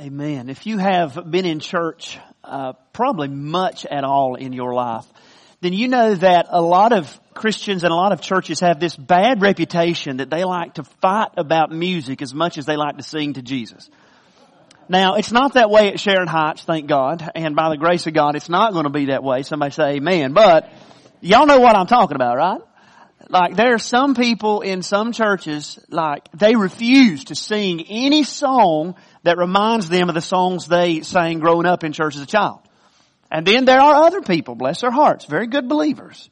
Amen. If you have been in church, uh, probably much at all in your life, then you know that a lot of Christians and a lot of churches have this bad reputation that they like to fight about music as much as they like to sing to Jesus. Now, it's not that way at Sharon Heights, thank God, and by the grace of God, it's not going to be that way. Somebody say amen. But, y'all know what I'm talking about, right? Like, there are some people in some churches, like, they refuse to sing any song that reminds them of the songs they sang growing up in church as a child. And then there are other people, bless their hearts, very good believers,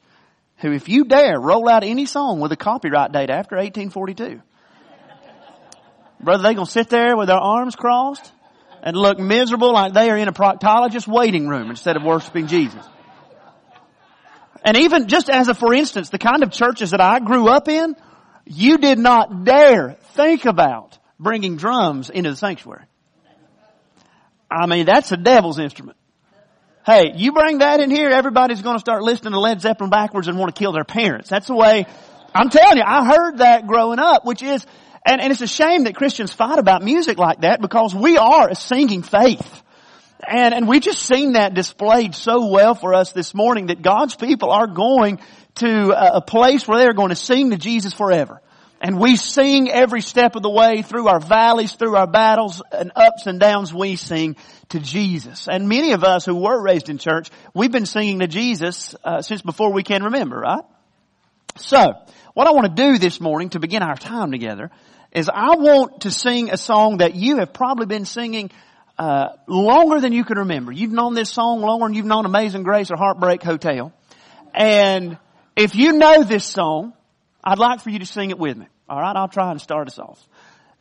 who if you dare roll out any song with a copyright date after 1842, brother, they're gonna sit there with their arms crossed and look miserable like they are in a proctologist waiting room instead of worshiping Jesus. And even just as a for instance, the kind of churches that I grew up in, you did not dare think about bringing drums into the sanctuary. I mean, that's a devil's instrument. Hey, you bring that in here, everybody's going to start listening to Led Zeppelin backwards and want to kill their parents. That's the way, I'm telling you, I heard that growing up, which is, and, and it's a shame that Christians fight about music like that because we are a singing faith. And, and we just seen that displayed so well for us this morning that God's people are going to a place where they're going to sing to Jesus forever. And we sing every step of the way through our valleys, through our battles and ups and downs, we sing to Jesus. And many of us who were raised in church, we've been singing to Jesus uh, since before we can remember, right? So, what I want to do this morning to begin our time together is I want to sing a song that you have probably been singing uh, longer than you can remember. You've known this song longer than you've known Amazing Grace or Heartbreak Hotel. And if you know this song, I'd like for you to sing it with me. Alright, I'll try and start us off.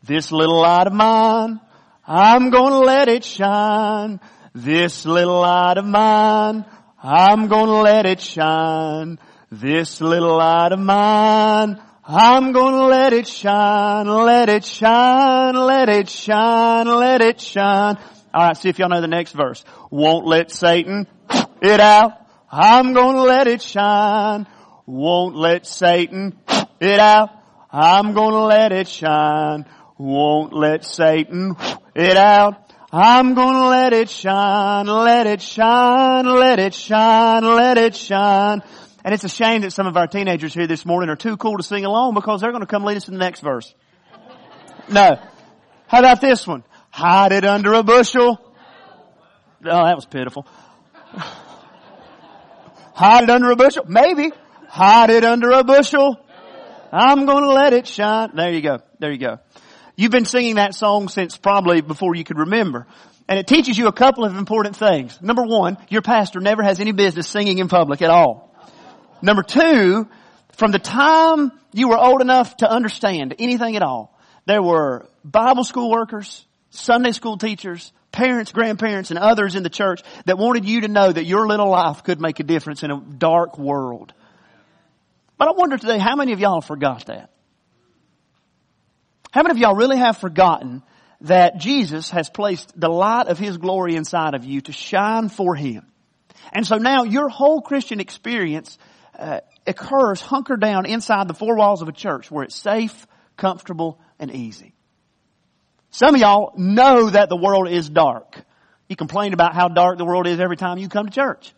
This little light of mine, I'm gonna let it shine. This little light of mine, I'm gonna let it shine. This little light of mine, I'm gonna let it shine, let it shine, let it shine, let it shine. Alright, see if y'all know the next verse. Won't let Satan it out. I'm gonna let it shine. Won't let Satan it out. I'm gonna let it shine. Won't let Satan it out. I'm gonna let it shine, let it shine, let it shine, let it shine. And it's a shame that some of our teenagers here this morning are too cool to sing along because they're to come lead us in the next verse. No. How about this one? Hide it under a bushel. Oh, that was pitiful. Hide it under a bushel? Maybe. Hide it under a bushel. I'm gonna let it shine. There you go. There you go. You've been singing that song since probably before you could remember. And it teaches you a couple of important things. Number one, your pastor never has any business singing in public at all. Number two, from the time you were old enough to understand anything at all, there were Bible school workers, Sunday school teachers, parents, grandparents, and others in the church that wanted you to know that your little life could make a difference in a dark world. But I wonder today, how many of y'all forgot that? How many of y'all really have forgotten that Jesus has placed the light of His glory inside of you to shine for Him? And so now your whole Christian experience uh, occurs hunkered down inside the four walls of a church where it's safe, comfortable, and easy. Some of y'all know that the world is dark. You complain about how dark the world is every time you come to church.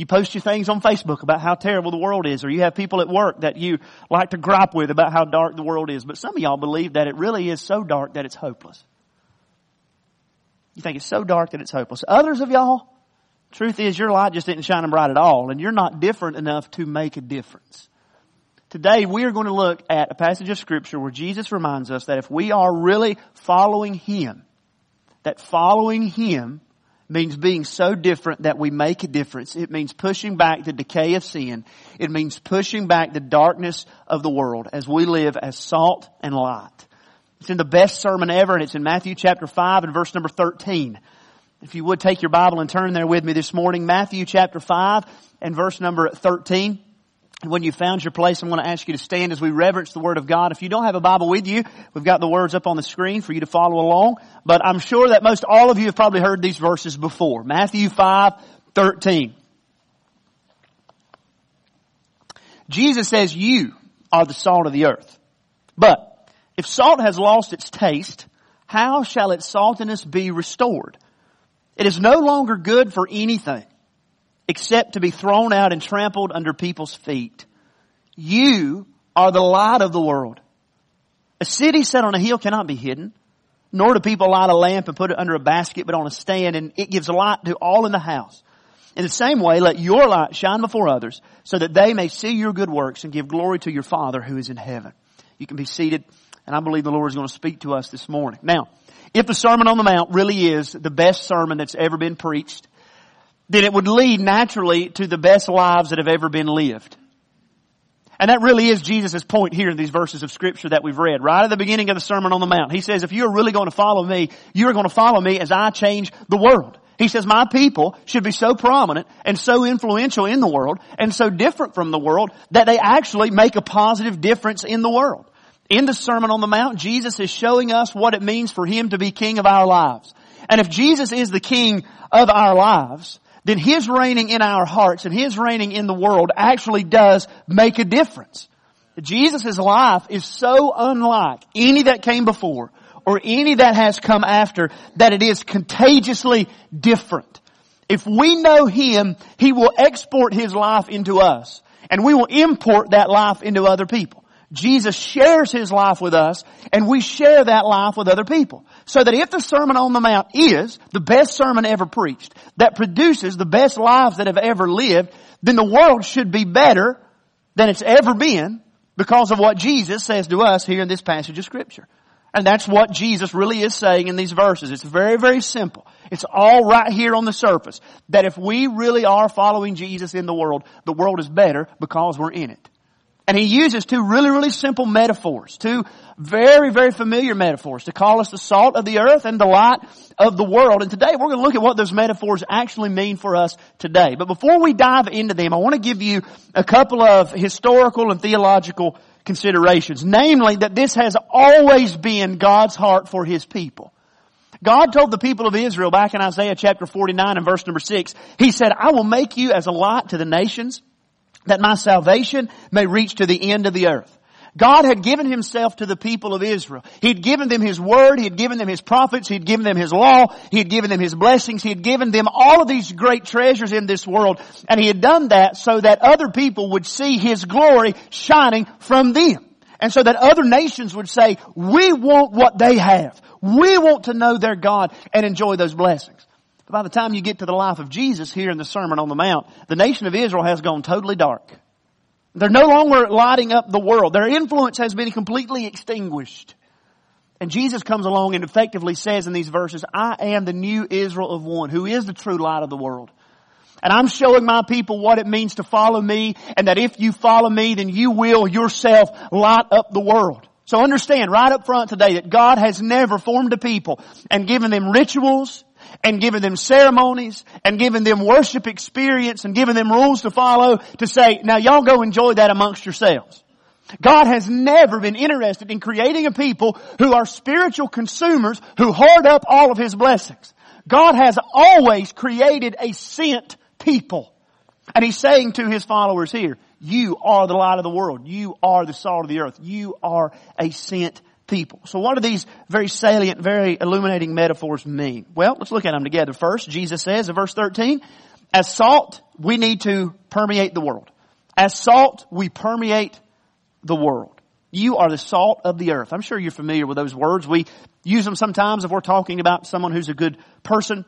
You post your things on Facebook about how terrible the world is, or you have people at work that you like to gripe with about how dark the world is. But some of y'all believe that it really is so dark that it's hopeless. You think it's so dark that it's hopeless. Others of y'all, truth is your light just isn't shining bright at all, and you're not different enough to make a difference. Today we are going to look at a passage of scripture where Jesus reminds us that if we are really following Him, that following Him means being so different that we make a difference. It means pushing back the decay of sin. It means pushing back the darkness of the world as we live as salt and light. It's in the best sermon ever and it's in Matthew chapter 5 and verse number 13. If you would take your Bible and turn there with me this morning, Matthew chapter 5 and verse number 13. When you found your place, I'm going to ask you to stand as we reverence the Word of God. If you don't have a Bible with you, we've got the words up on the screen for you to follow along. But I'm sure that most all of you have probably heard these verses before. Matthew 5, 13. Jesus says, you are the salt of the earth. But if salt has lost its taste, how shall its saltiness be restored? It is no longer good for anything except to be thrown out and trampled under people's feet. You are the light of the world. A city set on a hill cannot be hidden, nor do people light a lamp and put it under a basket, but on a stand, and it gives light to all in the house. In the same way, let your light shine before others, so that they may see your good works and give glory to your Father who is in heaven. You can be seated, and I believe the Lord is going to speak to us this morning. Now, if the Sermon on the Mount really is the best sermon that's ever been preached, then it would lead naturally to the best lives that have ever been lived. And that really is Jesus' point here in these verses of scripture that we've read. Right at the beginning of the Sermon on the Mount. He says, if you're really going to follow me, you're going to follow me as I change the world. He says, my people should be so prominent and so influential in the world and so different from the world that they actually make a positive difference in the world. In the Sermon on the Mount, Jesus is showing us what it means for Him to be King of our lives. And if Jesus is the King of our lives, then His reigning in our hearts and His reigning in the world actually does make a difference. Jesus' life is so unlike any that came before or any that has come after that it is contagiously different. If we know Him, He will export His life into us and we will import that life into other people. Jesus shares His life with us and we share that life with other people. So that if the Sermon on the Mount is the best sermon ever preached, that produces the best lives that have ever lived, then the world should be better than it's ever been because of what Jesus says to us here in this passage of scripture. And that's what Jesus really is saying in these verses. It's very, very simple. It's all right here on the surface. That if we really are following Jesus in the world, the world is better because we're in it. And he uses two really, really simple metaphors, two very, very familiar metaphors to call us the salt of the earth and the light of the world. And today we're going to look at what those metaphors actually mean for us today. But before we dive into them, I want to give you a couple of historical and theological considerations. Namely, that this has always been God's heart for His people. God told the people of Israel back in Isaiah chapter 49 and verse number 6, He said, I will make you as a light to the nations that my salvation may reach to the end of the earth. God had given himself to the people of Israel. He'd given them his word, he had given them his prophets, he had given them his law, he had given them his blessings, he had given them all of these great treasures in this world, and he had done that so that other people would see his glory shining from them. And so that other nations would say, we want what they have. We want to know their God and enjoy those blessings. By the time you get to the life of Jesus here in the Sermon on the Mount, the nation of Israel has gone totally dark. They're no longer lighting up the world. Their influence has been completely extinguished. And Jesus comes along and effectively says in these verses, I am the new Israel of one, who is the true light of the world. And I'm showing my people what it means to follow me, and that if you follow me, then you will yourself light up the world. So understand right up front today that God has never formed a people and given them rituals and given them ceremonies and given them worship experience and given them rules to follow to say, now y'all go enjoy that amongst yourselves. God has never been interested in creating a people who are spiritual consumers who hoard up all of His blessings. God has always created a sent people. And He's saying to His followers here, you are the light of the world. You are the salt of the earth. You are a sent people. So what do these very salient, very illuminating metaphors mean? Well, let's look at them together. First, Jesus says in verse 13, as salt, we need to permeate the world. As salt, we permeate the world. You are the salt of the earth. I'm sure you're familiar with those words. We use them sometimes if we're talking about someone who's a good person.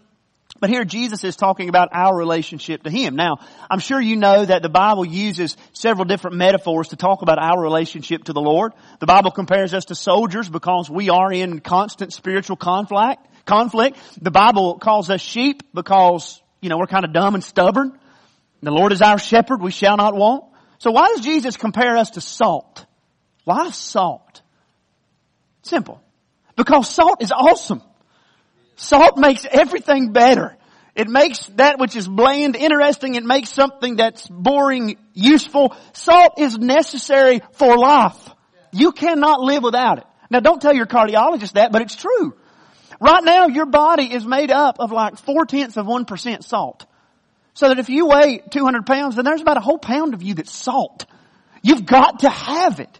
But here Jesus is talking about our relationship to Him. Now, I'm sure you know that the Bible uses several different metaphors to talk about our relationship to the Lord. The Bible compares us to soldiers because we are in constant spiritual conflict. Conflict. The Bible calls us sheep because, you know, we're kind of dumb and stubborn. The Lord is our shepherd, we shall not want. So why does Jesus compare us to salt? Why salt? Simple. Because salt is awesome. Salt makes everything better. It makes that which is bland interesting. It makes something that's boring useful. Salt is necessary for life. You cannot live without it. Now don't tell your cardiologist that, but it's true. Right now your body is made up of like four tenths of one percent salt. So that if you weigh 200 pounds, then there's about a whole pound of you that's salt. You've got to have it.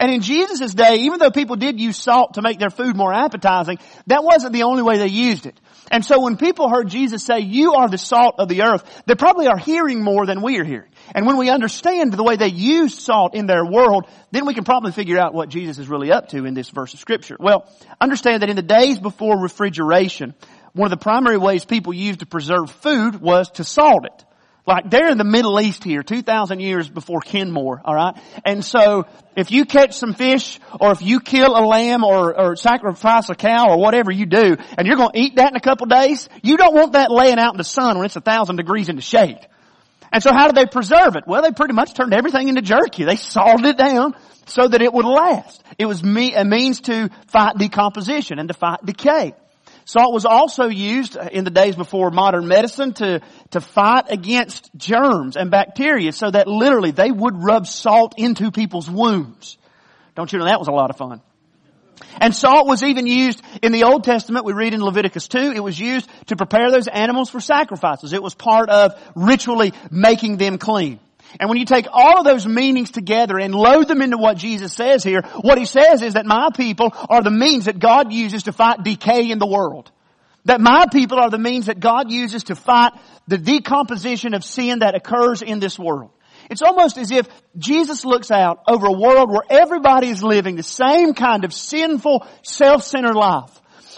And in Jesus' day, even though people did use salt to make their food more appetizing, that wasn't the only way they used it. And so when people heard Jesus say, you are the salt of the earth, they probably are hearing more than we are hearing. And when we understand the way they used salt in their world, then we can probably figure out what Jesus is really up to in this verse of scripture. Well, understand that in the days before refrigeration, one of the primary ways people used to preserve food was to salt it. Like they're in the Middle East here, 2,000 years before Kenmore, alright? And so, if you catch some fish, or if you kill a lamb, or, or sacrifice a cow, or whatever you do, and you're gonna eat that in a couple days, you don't want that laying out in the sun when it's a thousand degrees in the shade. And so how did they preserve it? Well, they pretty much turned everything into jerky. They salted it down so that it would last. It was me, a means to fight decomposition and to fight decay. Salt was also used in the days before modern medicine to, to fight against germs and bacteria so that literally they would rub salt into people's wounds. Don't you know that was a lot of fun? And salt was even used in the Old Testament. We read in Leviticus 2, it was used to prepare those animals for sacrifices. It was part of ritually making them clean. And when you take all of those meanings together and load them into what Jesus says here, what he says is that my people are the means that God uses to fight decay in the world. That my people are the means that God uses to fight the decomposition of sin that occurs in this world. It's almost as if Jesus looks out over a world where everybody is living the same kind of sinful, self-centered life.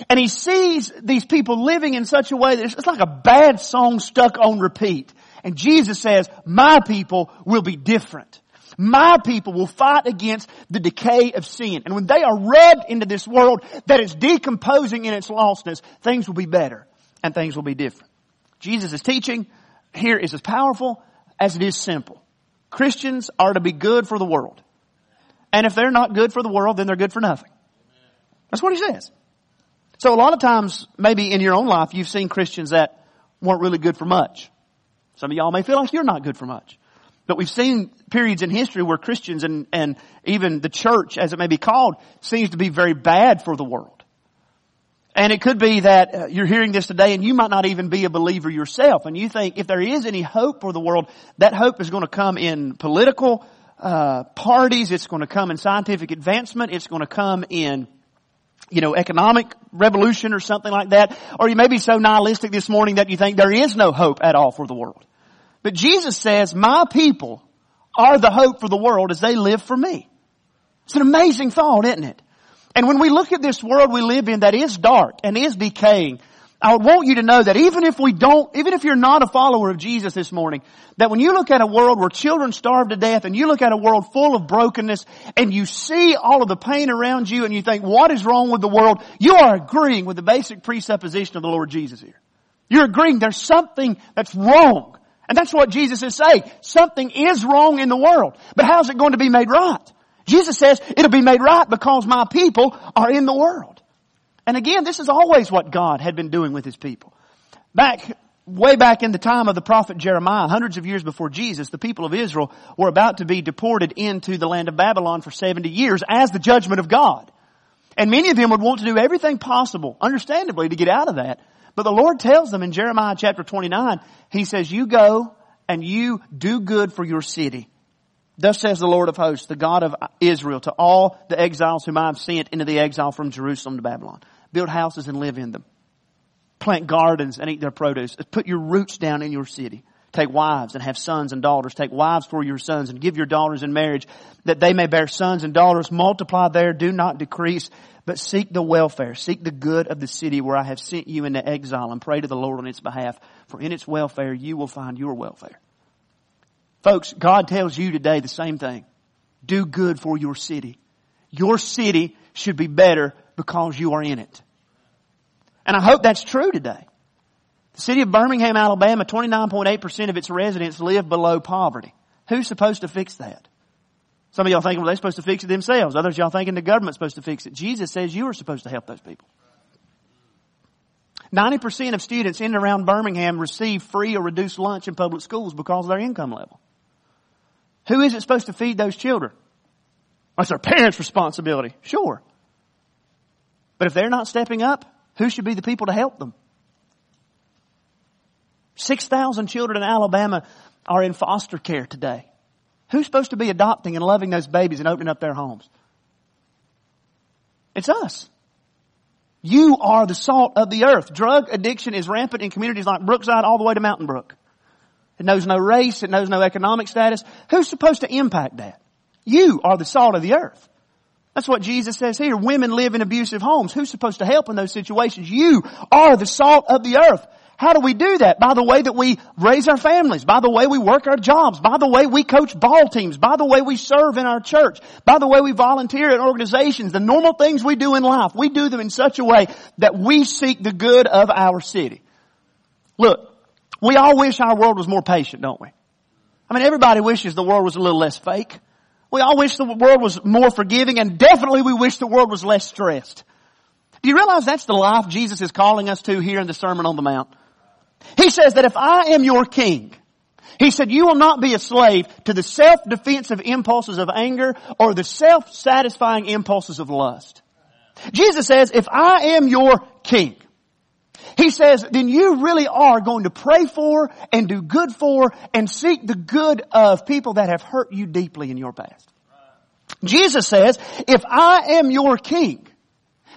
And he sees these people living in such a way that it's like a bad song stuck on repeat. And Jesus says, my people will be different. My people will fight against the decay of sin. And when they are rubbed into this world that is decomposing in its lostness, things will be better and things will be different. Jesus' is teaching here is as powerful as it is simple. Christians are to be good for the world. And if they're not good for the world, then they're good for nothing. That's what he says. So a lot of times, maybe in your own life, you've seen Christians that weren't really good for much. Some of y'all may feel like you're not good for much. But we've seen periods in history where Christians and, and even the church, as it may be called, seems to be very bad for the world. And it could be that uh, you're hearing this today and you might not even be a believer yourself. And you think if there is any hope for the world, that hope is going to come in political uh, parties. It's going to come in scientific advancement. It's going to come in you know, economic revolution or something like that. Or you may be so nihilistic this morning that you think there is no hope at all for the world. But Jesus says, my people are the hope for the world as they live for me. It's an amazing thought, isn't it? And when we look at this world we live in that is dark and is decaying, I want you to know that even if we don't, even if you're not a follower of Jesus this morning, that when you look at a world where children starve to death and you look at a world full of brokenness and you see all of the pain around you and you think, what is wrong with the world? You are agreeing with the basic presupposition of the Lord Jesus here. You're agreeing there's something that's wrong. And that's what Jesus is saying. Something is wrong in the world. But how's it going to be made right? Jesus says it'll be made right because my people are in the world. And again, this is always what God had been doing with His people. Back, way back in the time of the prophet Jeremiah, hundreds of years before Jesus, the people of Israel were about to be deported into the land of Babylon for 70 years as the judgment of God. And many of them would want to do everything possible, understandably, to get out of that. But the Lord tells them in Jeremiah chapter 29, He says, you go and you do good for your city. Thus says the Lord of hosts, the God of Israel, to all the exiles whom I have sent into the exile from Jerusalem to Babylon build houses and live in them. Plant gardens and eat their produce. Put your roots down in your city. Take wives and have sons and daughters. Take wives for your sons and give your daughters in marriage that they may bear sons and daughters. Multiply there, do not decrease, but seek the welfare. Seek the good of the city where I have sent you into exile and pray to the Lord on its behalf. For in its welfare you will find your welfare. Folks, God tells you today the same thing. Do good for your city. Your city should be better because you are in it. And I hope that's true today. The city of Birmingham, Alabama, 29.8% of its residents live below poverty. Who's supposed to fix that? Some of y'all thinking, well, they're supposed to fix it themselves. Others y'all thinking the government's supposed to fix it. Jesus says you are supposed to help those people. 90% of students in and around Birmingham receive free or reduced lunch in public schools because of their income level. Who is it supposed to feed those children? That's their parents' responsibility. Sure. But if they're not stepping up, who should be the people to help them? 6,000 children in Alabama are in foster care today. Who's supposed to be adopting and loving those babies and opening up their homes? It's us. You are the salt of the earth. Drug addiction is rampant in communities like Brookside all the way to Mountain Brook. It knows no race. It knows no economic status. Who's supposed to impact that? You are the salt of the earth. That's what Jesus says here. Women live in abusive homes. Who's supposed to help in those situations? You are the salt of the earth. How do we do that? By the way that we raise our families, by the way we work our jobs, by the way we coach ball teams, by the way we serve in our church, by the way we volunteer in organizations, the normal things we do in life, we do them in such a way that we seek the good of our city. Look, we all wish our world was more patient, don't we? I mean, everybody wishes the world was a little less fake. We all wish the world was more forgiving and definitely we wish the world was less stressed. Do you realize that's the life Jesus is calling us to here in the Sermon on the Mount? He says that if I am your king, he said, you will not be a slave to the self-defensive impulses of anger or the self-satisfying impulses of lust. Jesus says, if I am your king, he says, then you really are going to pray for and do good for and seek the good of people that have hurt you deeply in your past. Jesus says, if I am your king,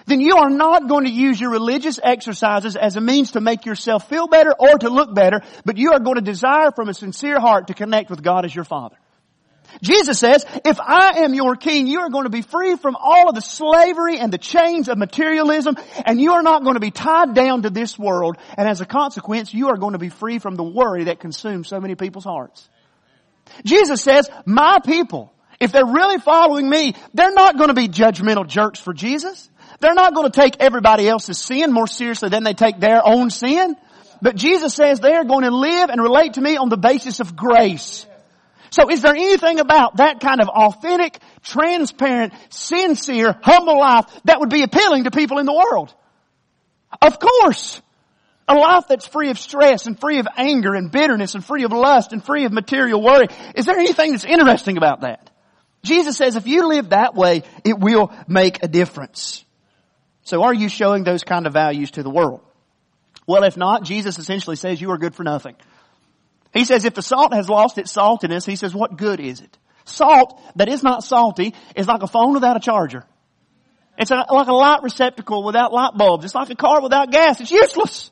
then you are not going to use your religious exercises as a means to make yourself feel better or to look better, but you are going to desire from a sincere heart to connect with God as your Father. Jesus says, if I am your king, you are going to be free from all of the slavery and the chains of materialism, and you are not going to be tied down to this world, and as a consequence, you are going to be free from the worry that consumes so many people's hearts. Jesus says, my people, if they're really following me, they're not going to be judgmental jerks for Jesus. They're not going to take everybody else's sin more seriously than they take their own sin. But Jesus says they are going to live and relate to me on the basis of grace. So is there anything about that kind of authentic, transparent, sincere, humble life that would be appealing to people in the world? Of course. A life that's free of stress and free of anger and bitterness and free of lust and free of material worry. Is there anything that's interesting about that? Jesus says if you live that way, it will make a difference. So are you showing those kind of values to the world? Well, if not, Jesus essentially says you are good for nothing. He says if the salt has lost its saltiness, he says what good is it? Salt that is not salty is like a phone without a charger. It's like a light receptacle without light bulbs. It's like a car without gas. It's useless.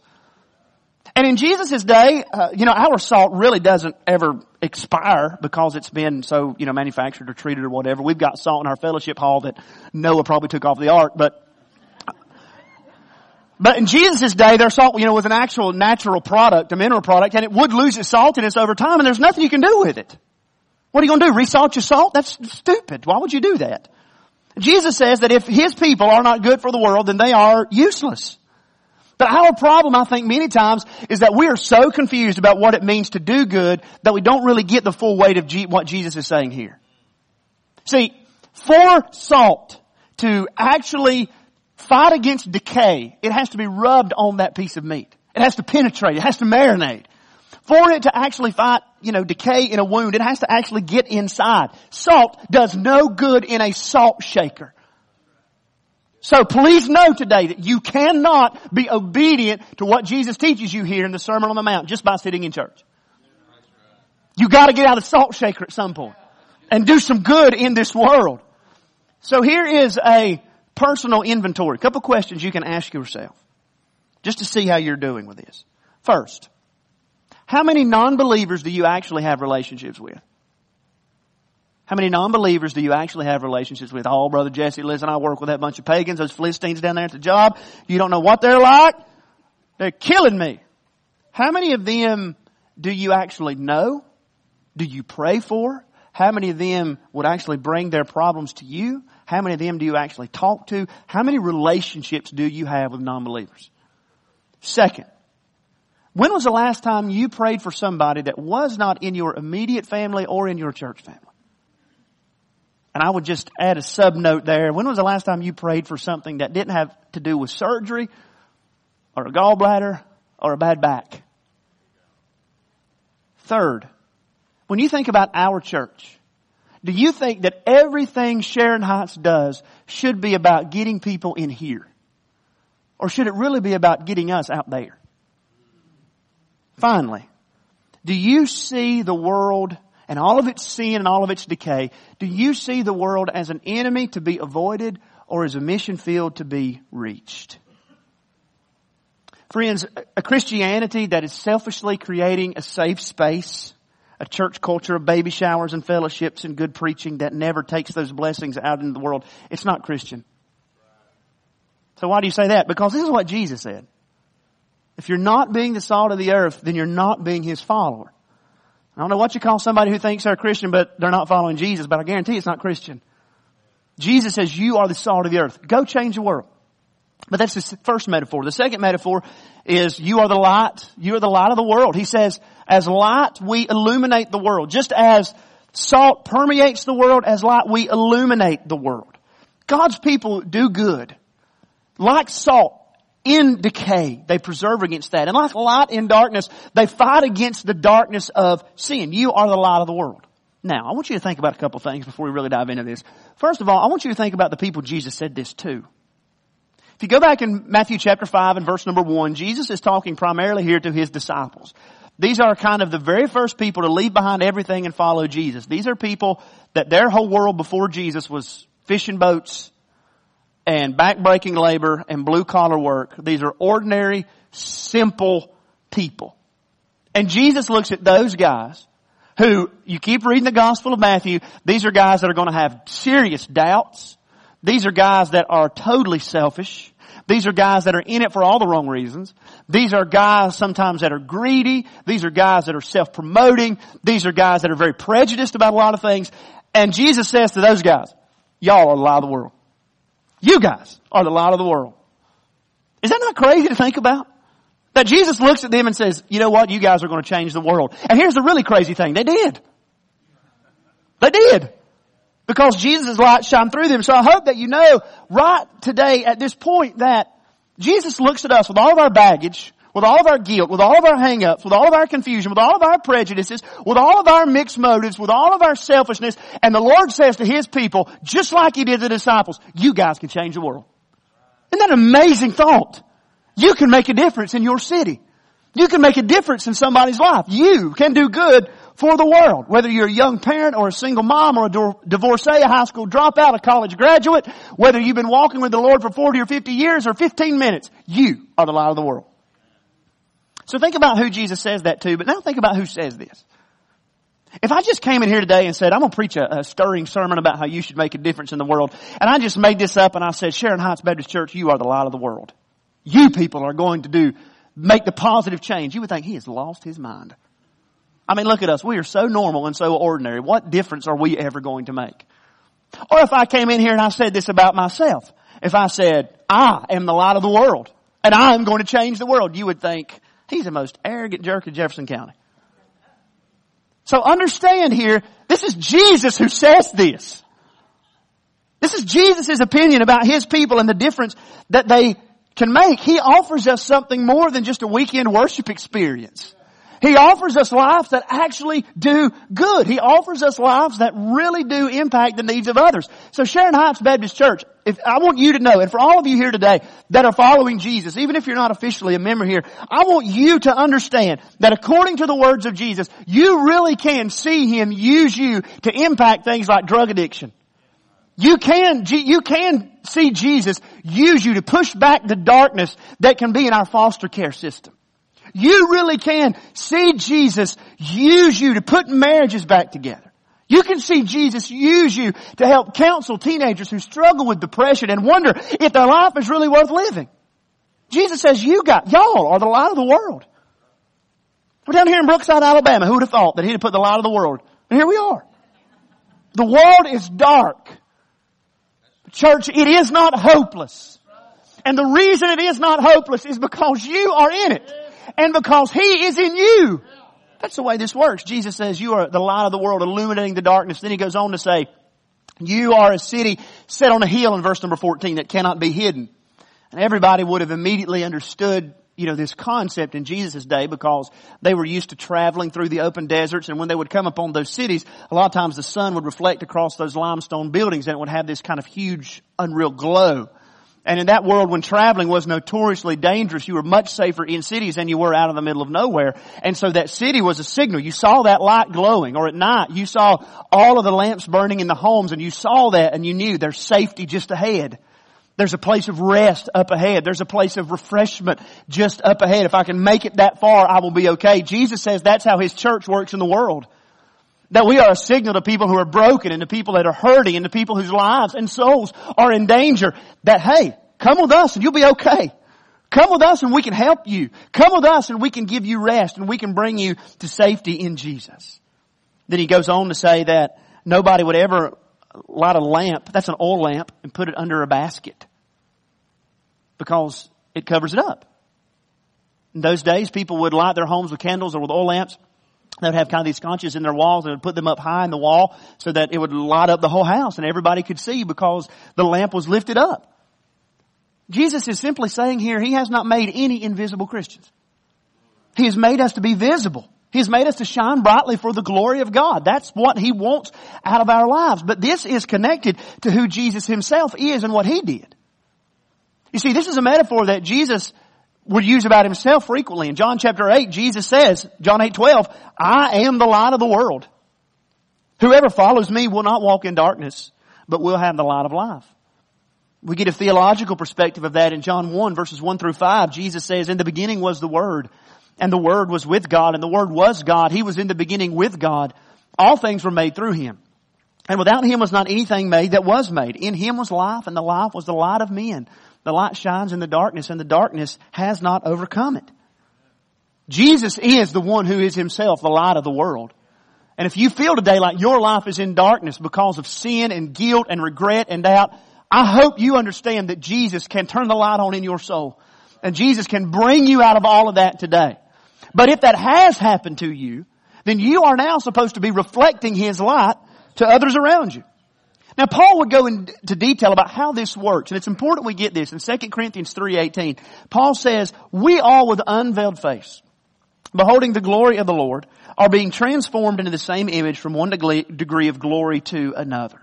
And in Jesus' day, uh, you know, our salt really doesn't ever expire because it's been so, you know, manufactured or treated or whatever. We've got salt in our fellowship hall that Noah probably took off the ark, but but in Jesus' day, their salt, you know, was an actual natural product, a mineral product, and it would lose its saltiness over time, and there's nothing you can do with it. What are you going to do? Resalt your salt? That's stupid. Why would you do that? Jesus says that if His people are not good for the world, then they are useless. But our problem, I think, many times is that we are so confused about what it means to do good that we don't really get the full weight of G- what Jesus is saying here. See, for salt to actually fight against decay, it has to be rubbed on that piece of meat. It has to penetrate. It has to marinate. For it to actually fight, you know, decay in a wound, it has to actually get inside. Salt does no good in a salt shaker. So please know today that you cannot be obedient to what Jesus teaches you here in the Sermon on the Mount just by sitting in church. You gotta get out of salt shaker at some point and do some good in this world. So here is a personal inventory. A couple questions you can ask yourself just to see how you're doing with this. First, how many non-believers do you actually have relationships with? How many non-believers do you actually have relationships with? Oh, brother Jesse, listen, I work with that bunch of pagans, those Philistines down there at the job. You don't know what they're like. They're killing me. How many of them do you actually know? Do you pray for? How many of them would actually bring their problems to you? How many of them do you actually talk to? How many relationships do you have with non-believers? Second, when was the last time you prayed for somebody that was not in your immediate family or in your church family? And I would just add a sub note there. When was the last time you prayed for something that didn't have to do with surgery or a gallbladder or a bad back? Third, when you think about our church, do you think that everything Sharon Heights does should be about getting people in here? Or should it really be about getting us out there? Finally, do you see the world and all of its sin and all of its decay, do you see the world as an enemy to be avoided or as a mission field to be reached? Friends, a Christianity that is selfishly creating a safe space, a church culture of baby showers and fellowships and good preaching that never takes those blessings out into the world, it's not Christian. So why do you say that? Because this is what Jesus said. If you're not being the salt of the earth, then you're not being His follower. I don't know what you call somebody who thinks they're a Christian, but they're not following Jesus, but I guarantee it's not Christian. Jesus says, you are the salt of the earth. Go change the world. But that's the first metaphor. The second metaphor is you are the light. You are the light of the world. He says, as light, we illuminate the world. Just as salt permeates the world, as light, we illuminate the world. God's people do good. Like salt in decay, they preserve against that. And like light in darkness, they fight against the darkness of sin. You are the light of the world. Now, I want you to think about a couple things before we really dive into this. First of all, I want you to think about the people Jesus said this to. If you go back in Matthew chapter 5 and verse number 1, Jesus is talking primarily here to his disciples. These are kind of the very first people to leave behind everything and follow Jesus. These are people that their whole world before Jesus was fishing boats and backbreaking labor and blue collar work. These are ordinary, simple people. And Jesus looks at those guys who, you keep reading the Gospel of Matthew, these are guys that are going to have serious doubts. These are guys that are totally selfish. These are guys that are in it for all the wrong reasons. These are guys sometimes that are greedy. These are guys that are self-promoting. These are guys that are very prejudiced about a lot of things. And Jesus says to those guys, y'all are the light of the world. You guys are the light of the world. Is that not crazy to think about? That Jesus looks at them and says, you know what? You guys are going to change the world. And here's the really crazy thing. They did. They did because Jesus' light shone through them. So I hope that you know right today at this point that Jesus looks at us with all of our baggage, with all of our guilt, with all of our hangups, with all of our confusion, with all of our prejudices, with all of our mixed motives, with all of our selfishness, and the Lord says to His people, just like He did the disciples, you guys can change the world. Isn't that an amazing thought? You can make a difference in your city. You can make a difference in somebody's life. You can do good for the world. Whether you're a young parent or a single mom or a divorcee, a high school dropout, a college graduate, whether you've been walking with the Lord for 40 or 50 years or 15 minutes, you are the light of the world. So think about who Jesus says that to, but now think about who says this. If I just came in here today and said, I'm going to preach a, a, stirring sermon about how you should make a difference in the world, and I just made this up and I said, Sharon Heights Baptist Church, you are the light of the world. You people are going to do, make the positive change. You would think he has lost his mind. I mean, look at us. We are so normal and so ordinary. What difference are we ever going to make? Or if I came in here and I said this about myself, if I said, I am the light of the world and I am going to change the world, you would think he's the most arrogant jerk in Jefferson County. So understand here, this is Jesus who says this. This is Jesus' opinion about his people and the difference that they can make. He offers us something more than just a weekend worship experience. He offers us lives that actually do good. He offers us lives that really do impact the needs of others. So Sharon Heights Baptist Church, if I want you to know, and for all of you here today that are following Jesus, even if you're not officially a member here, I want you to understand that according to the words of Jesus, you really can see Him use you to impact things like drug addiction. You can, you can see Jesus use you to push back the darkness that can be in our foster care system. You really can see Jesus use you to put marriages back together. You can see Jesus use you to help counsel teenagers who struggle with depression and wonder if their life is really worth living. Jesus says, you got, y'all are the light of the world. We're down here in Brookside, Alabama. Who would have thought that he'd have put the light of the world? And here we are. The world is dark. Church, it is not hopeless. And the reason it is not hopeless is because you are in it and because He is in you. That's the way this works. Jesus says you are the light of the world illuminating the darkness. Then He goes on to say, you are a city set on a hill in verse number 14 that cannot be hidden. And everybody would have immediately understood you know, this concept in Jesus' day because they were used to traveling through the open deserts and when they would come upon those cities, a lot of times the sun would reflect across those limestone buildings and it would have this kind of huge, unreal glow. And in that world when traveling was notoriously dangerous, you were much safer in cities than you were out in the middle of nowhere. And so that city was a signal. You saw that light glowing or at night you saw all of the lamps burning in the homes and you saw that and you knew there's safety just ahead. There's a place of rest up ahead. There's a place of refreshment just up ahead. If I can make it that far, I will be okay. Jesus says that's how His church works in the world. That we are a signal to people who are broken and to people that are hurting and to people whose lives and souls are in danger. That hey, come with us and you'll be okay. Come with us and we can help you. Come with us and we can give you rest and we can bring you to safety in Jesus. Then he goes on to say that nobody would ever light a lamp, that's an oil lamp, and put it under a basket. Because it covers it up. In those days, people would light their homes with candles or with oil lamps. They would have kind of these sconces in their walls. and would put them up high in the wall so that it would light up the whole house and everybody could see because the lamp was lifted up. Jesus is simply saying here, He has not made any invisible Christians. He has made us to be visible. He has made us to shine brightly for the glory of God. That's what He wants out of our lives. But this is connected to who Jesus Himself is and what He did. You see, this is a metaphor that Jesus would use about Himself frequently. In John chapter 8, Jesus says, John 8, 12, I am the light of the world. Whoever follows me will not walk in darkness, but will have the light of life. We get a theological perspective of that in John 1 verses 1 through 5. Jesus says, in the beginning was the Word, and the Word was with God, and the Word was God. He was in the beginning with God. All things were made through Him. And without Him was not anything made that was made. In Him was life, and the life was the light of men. The light shines in the darkness, and the darkness has not overcome it. Jesus is the one who is Himself the light of the world. And if you feel today like your life is in darkness because of sin and guilt and regret and doubt, I hope you understand that Jesus can turn the light on in your soul. And Jesus can bring you out of all of that today. But if that has happened to you, then you are now supposed to be reflecting His light to others around you. Now Paul would go into detail about how this works, and it's important we get this. In 2 Corinthians 3.18, Paul says, We all with unveiled face, beholding the glory of the Lord, are being transformed into the same image from one degree of glory to another.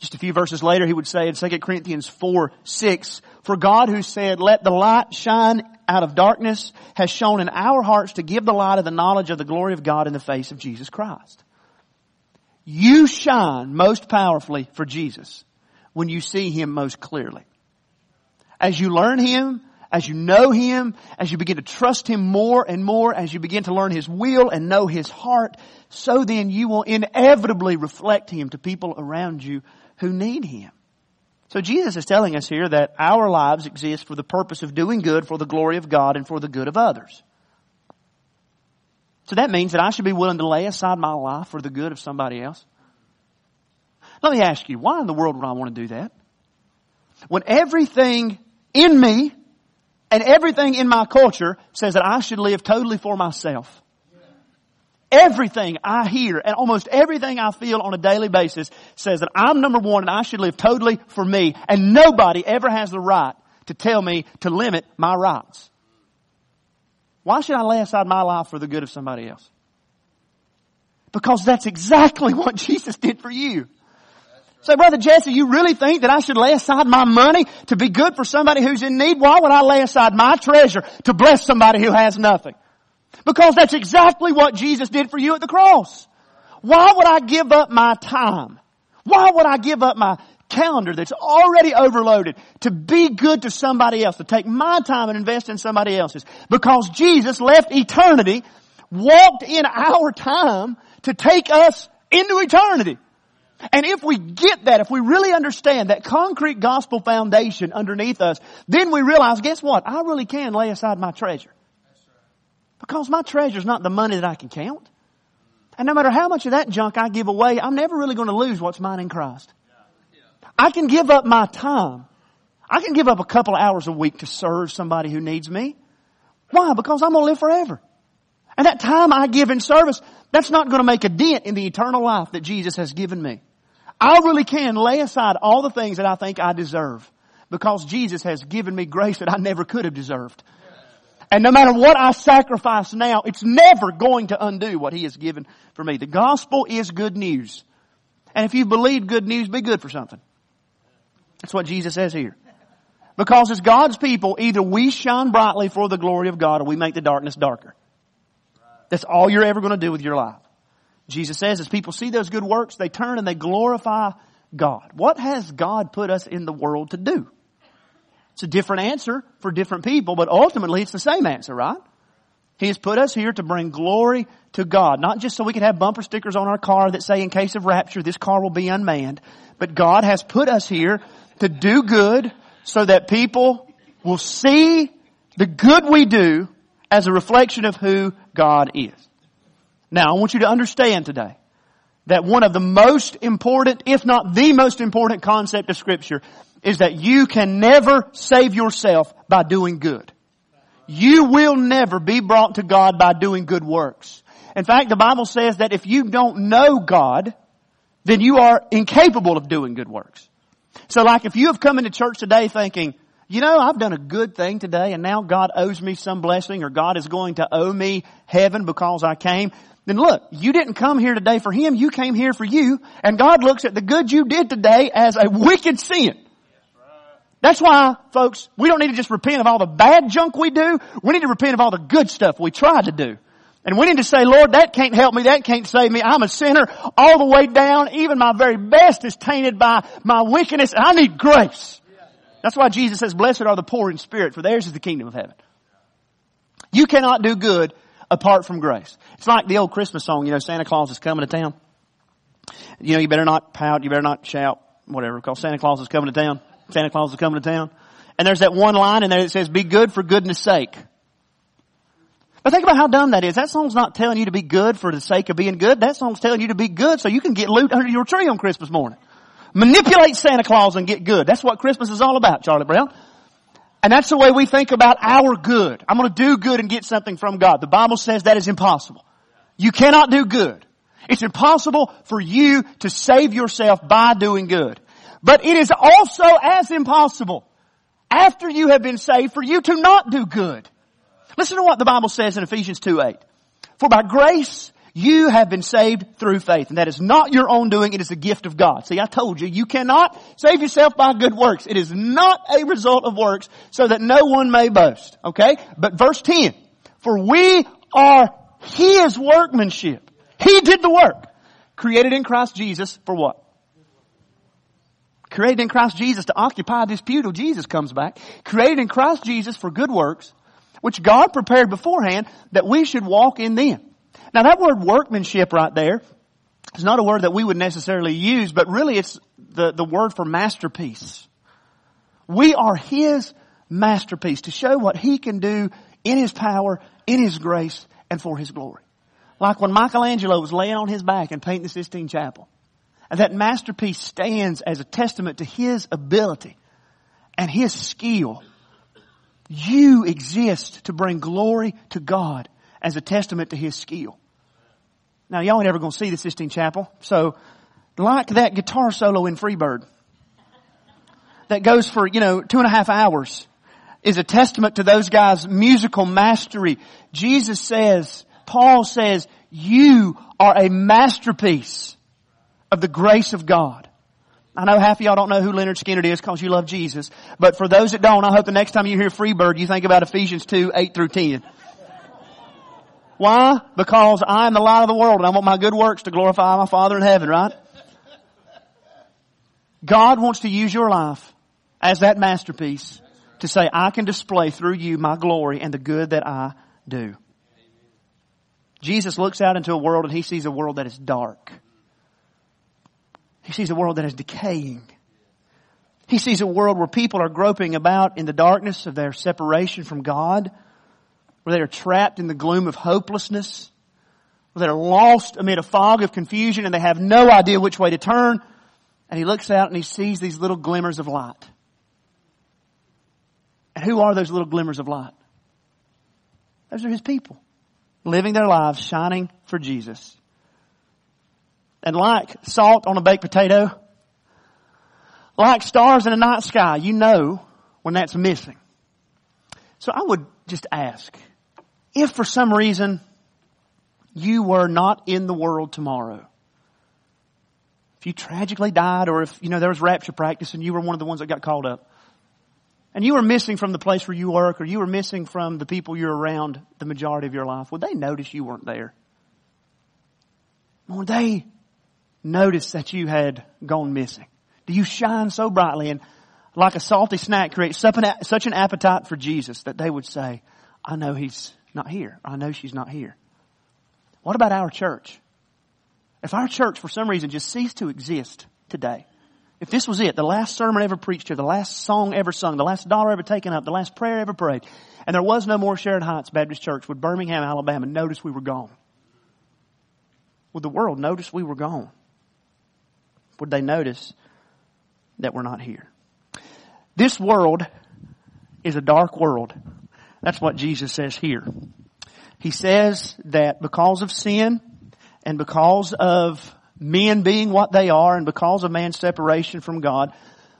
Just a few verses later, he would say in 2 Corinthians 4, 6, For God who said, let the light shine out of darkness has shone in our hearts to give the light of the knowledge of the glory of God in the face of Jesus Christ. You shine most powerfully for Jesus when you see Him most clearly. As you learn Him, as you know Him, as you begin to trust Him more and more, as you begin to learn His will and know His heart, so then you will inevitably reflect Him to people around you who need Him. So Jesus is telling us here that our lives exist for the purpose of doing good for the glory of God and for the good of others. So that means that I should be willing to lay aside my life for the good of somebody else. Let me ask you, why in the world would I want to do that? When everything in me and everything in my culture says that I should live totally for myself. Everything I hear and almost everything I feel on a daily basis says that I'm number one and I should live totally for me and nobody ever has the right to tell me to limit my rights. Why should I lay aside my life for the good of somebody else? Because that's exactly what Jesus did for you. So brother Jesse, you really think that I should lay aside my money to be good for somebody who's in need? Why would I lay aside my treasure to bless somebody who has nothing? Because that's exactly what Jesus did for you at the cross. Why would I give up my time? Why would I give up my calendar that's already overloaded to be good to somebody else, to take my time and invest in somebody else's? Because Jesus left eternity, walked in our time to take us into eternity. And if we get that, if we really understand that concrete gospel foundation underneath us, then we realize, guess what? I really can lay aside my treasure. Because my treasure is not the money that I can count. And no matter how much of that junk I give away, I'm never really going to lose what's mine in Christ. I can give up my time. I can give up a couple of hours a week to serve somebody who needs me. Why? Because I'm going to live forever. And that time I give in service, that's not going to make a dent in the eternal life that Jesus has given me. I really can lay aside all the things that I think I deserve because Jesus has given me grace that I never could have deserved. And no matter what I sacrifice now, it's never going to undo what He has given for me. The gospel is good news. And if you believe good news, be good for something. That's what Jesus says here. Because as God's people, either we shine brightly for the glory of God or we make the darkness darker. That's all you're ever going to do with your life. Jesus says as people see those good works, they turn and they glorify God. What has God put us in the world to do? It's a different answer for different people, but ultimately it's the same answer, right? He has put us here to bring glory to God, not just so we can have bumper stickers on our car that say in case of rapture this car will be unmanned, but God has put us here to do good so that people will see the good we do as a reflection of who God is. Now, I want you to understand today that one of the most important, if not the most important concept of scripture is that you can never save yourself by doing good. You will never be brought to God by doing good works. In fact, the Bible says that if you don't know God, then you are incapable of doing good works. So like if you have come into church today thinking, you know, I've done a good thing today and now God owes me some blessing or God is going to owe me heaven because I came, then look, you didn't come here today for Him, you came here for you, and God looks at the good you did today as a wicked sin. That's why, folks, we don't need to just repent of all the bad junk we do, we need to repent of all the good stuff we try to do. And we need to say, Lord, that can't help me, that can't save me, I'm a sinner all the way down, even my very best is tainted by my wickedness, I need grace. That's why Jesus says, blessed are the poor in spirit, for theirs is the kingdom of heaven. You cannot do good apart from grace. It's like the old Christmas song, you know, Santa Claus is coming to town. You know, you better not pout, you better not shout, whatever, because Santa Claus is coming to town. Santa Claus is coming to town. And there's that one line in there that says, be good for goodness sake. But think about how dumb that is. That song's not telling you to be good for the sake of being good. That song's telling you to be good so you can get loot under your tree on Christmas morning. Manipulate Santa Claus and get good. That's what Christmas is all about, Charlie Brown. And that's the way we think about our good. I'm going to do good and get something from God. The Bible says that is impossible. You cannot do good. It's impossible for you to save yourself by doing good. But it is also as impossible after you have been saved for you to not do good. Listen to what the Bible says in Ephesians 2 8. For by grace you have been saved through faith. And that is not your own doing. It is the gift of God. See, I told you, you cannot save yourself by good works. It is not a result of works so that no one may boast. Okay? But verse 10. For we are His workmanship. He did the work. Created in Christ Jesus for what? Created in Christ Jesus to occupy this pew till Jesus comes back. Created in Christ Jesus for good works, which God prepared beforehand that we should walk in them. Now that word workmanship right there is not a word that we would necessarily use, but really it's the, the word for masterpiece. We are His masterpiece to show what He can do in His power, in His grace, and for His glory. Like when Michelangelo was laying on his back and painting the Sistine Chapel. And that masterpiece stands as a testament to His ability and His skill. You exist to bring glory to God as a testament to His skill. Now y'all ain't ever gonna see the Sistine Chapel, so like that guitar solo in Freebird that goes for, you know, two and a half hours is a testament to those guys' musical mastery. Jesus says, Paul says, you are a masterpiece of the grace of God. I know half of y'all don't know who Lynyrd Skynyrd is because you love Jesus, but for those that don't, I hope the next time you hear Freebird, you think about Ephesians 2, 8 through 10. Why? Because I am the light of the world and I want my good works to glorify my Father in heaven, right? God wants to use your life as that masterpiece to say, I can display through you my glory and the good that I do. Jesus looks out into a world and he sees a world that is dark. He sees a world that is decaying. He sees a world where people are groping about in the darkness of their separation from God where they are trapped in the gloom of hopelessness, where they're lost amid a fog of confusion and they have no idea which way to turn. And he looks out and he sees these little glimmers of light. And who are those little glimmers of light? Those are his people. Living their lives shining for Jesus. And like salt on a baked potato, like stars in a night sky, you know when that's missing. So I would just ask, if for some reason you were not in the world tomorrow, if you tragically died or if, you know, there was rapture practice and you were one of the ones that got called up, and you were missing from the place where you work or you were missing from the people you're around the majority of your life, would they notice you weren't there? Would they notice that you had gone missing? Do you shine so brightly? And like a salty snack create such an appetite for Jesus that they would say, I know he's not here. I know she's not here. What about our church? If our church for some reason just ceased to exist today, if this was it, the last sermon ever preached here, the last song ever sung, the last dollar ever taken up, the last prayer ever prayed, and there was no more Sheridan Heights Baptist Church, would Birmingham, Alabama notice we were gone? Would the world notice we were gone? Would they notice that we're not here? This world is a dark world. That's what Jesus says here. He says that because of sin and because of men being what they are and because of man's separation from God,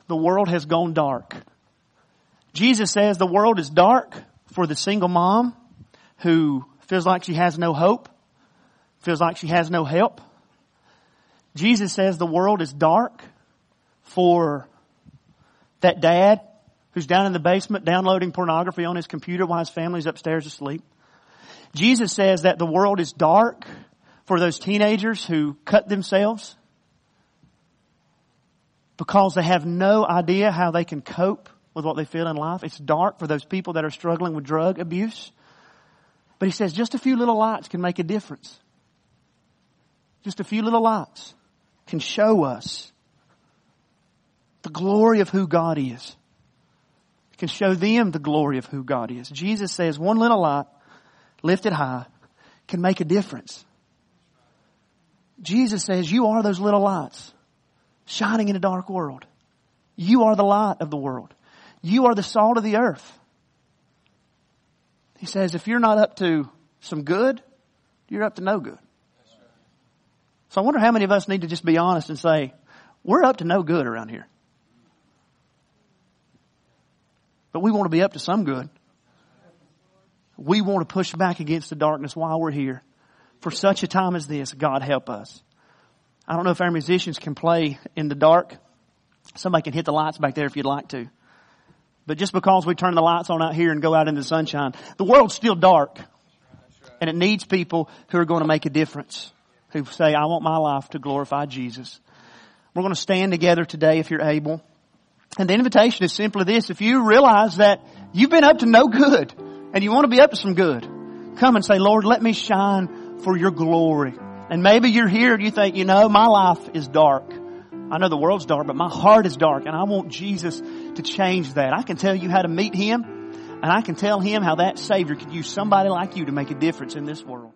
the world has gone dark. Jesus says the world is dark for the single mom who feels like she has no hope, feels like she has no help. Jesus says the world is dark for that dad who's down in the basement downloading pornography on his computer while his family's upstairs asleep. Jesus says that the world is dark for those teenagers who cut themselves because they have no idea how they can cope with what they feel in life. It's dark for those people that are struggling with drug abuse. But he says just a few little lights can make a difference. Just a few little lights can show us the glory of who God is. It can show them the glory of who God is. Jesus says one little light lifted high can make a difference. Jesus says you are those little lights shining in a dark world. You are the light of the world. You are the salt of the earth. He says if you're not up to some good, you're up to no good. So I wonder how many of us need to just be honest and say, we're up to no good around here. But we want to be up to some good. We want to push back against the darkness while we're here. For such a time as this, God help us. I don't know if our musicians can play in the dark. Somebody can hit the lights back there if you'd like to. But just because we turn the lights on out here and go out in the sunshine, the world's still dark. And it needs people who are going to make a difference. Who say, I want my life to glorify Jesus. We're going to stand together today if you're able. And the invitation is simply this. If you realize that you've been up to no good and you want to be up to some good, come and say, Lord, let me shine for your glory. And maybe you're here and you think, you know, my life is dark. I know the world's dark, but my heart is dark and I want Jesus to change that. I can tell you how to meet Him and I can tell Him how that Savior could use somebody like you to make a difference in this world.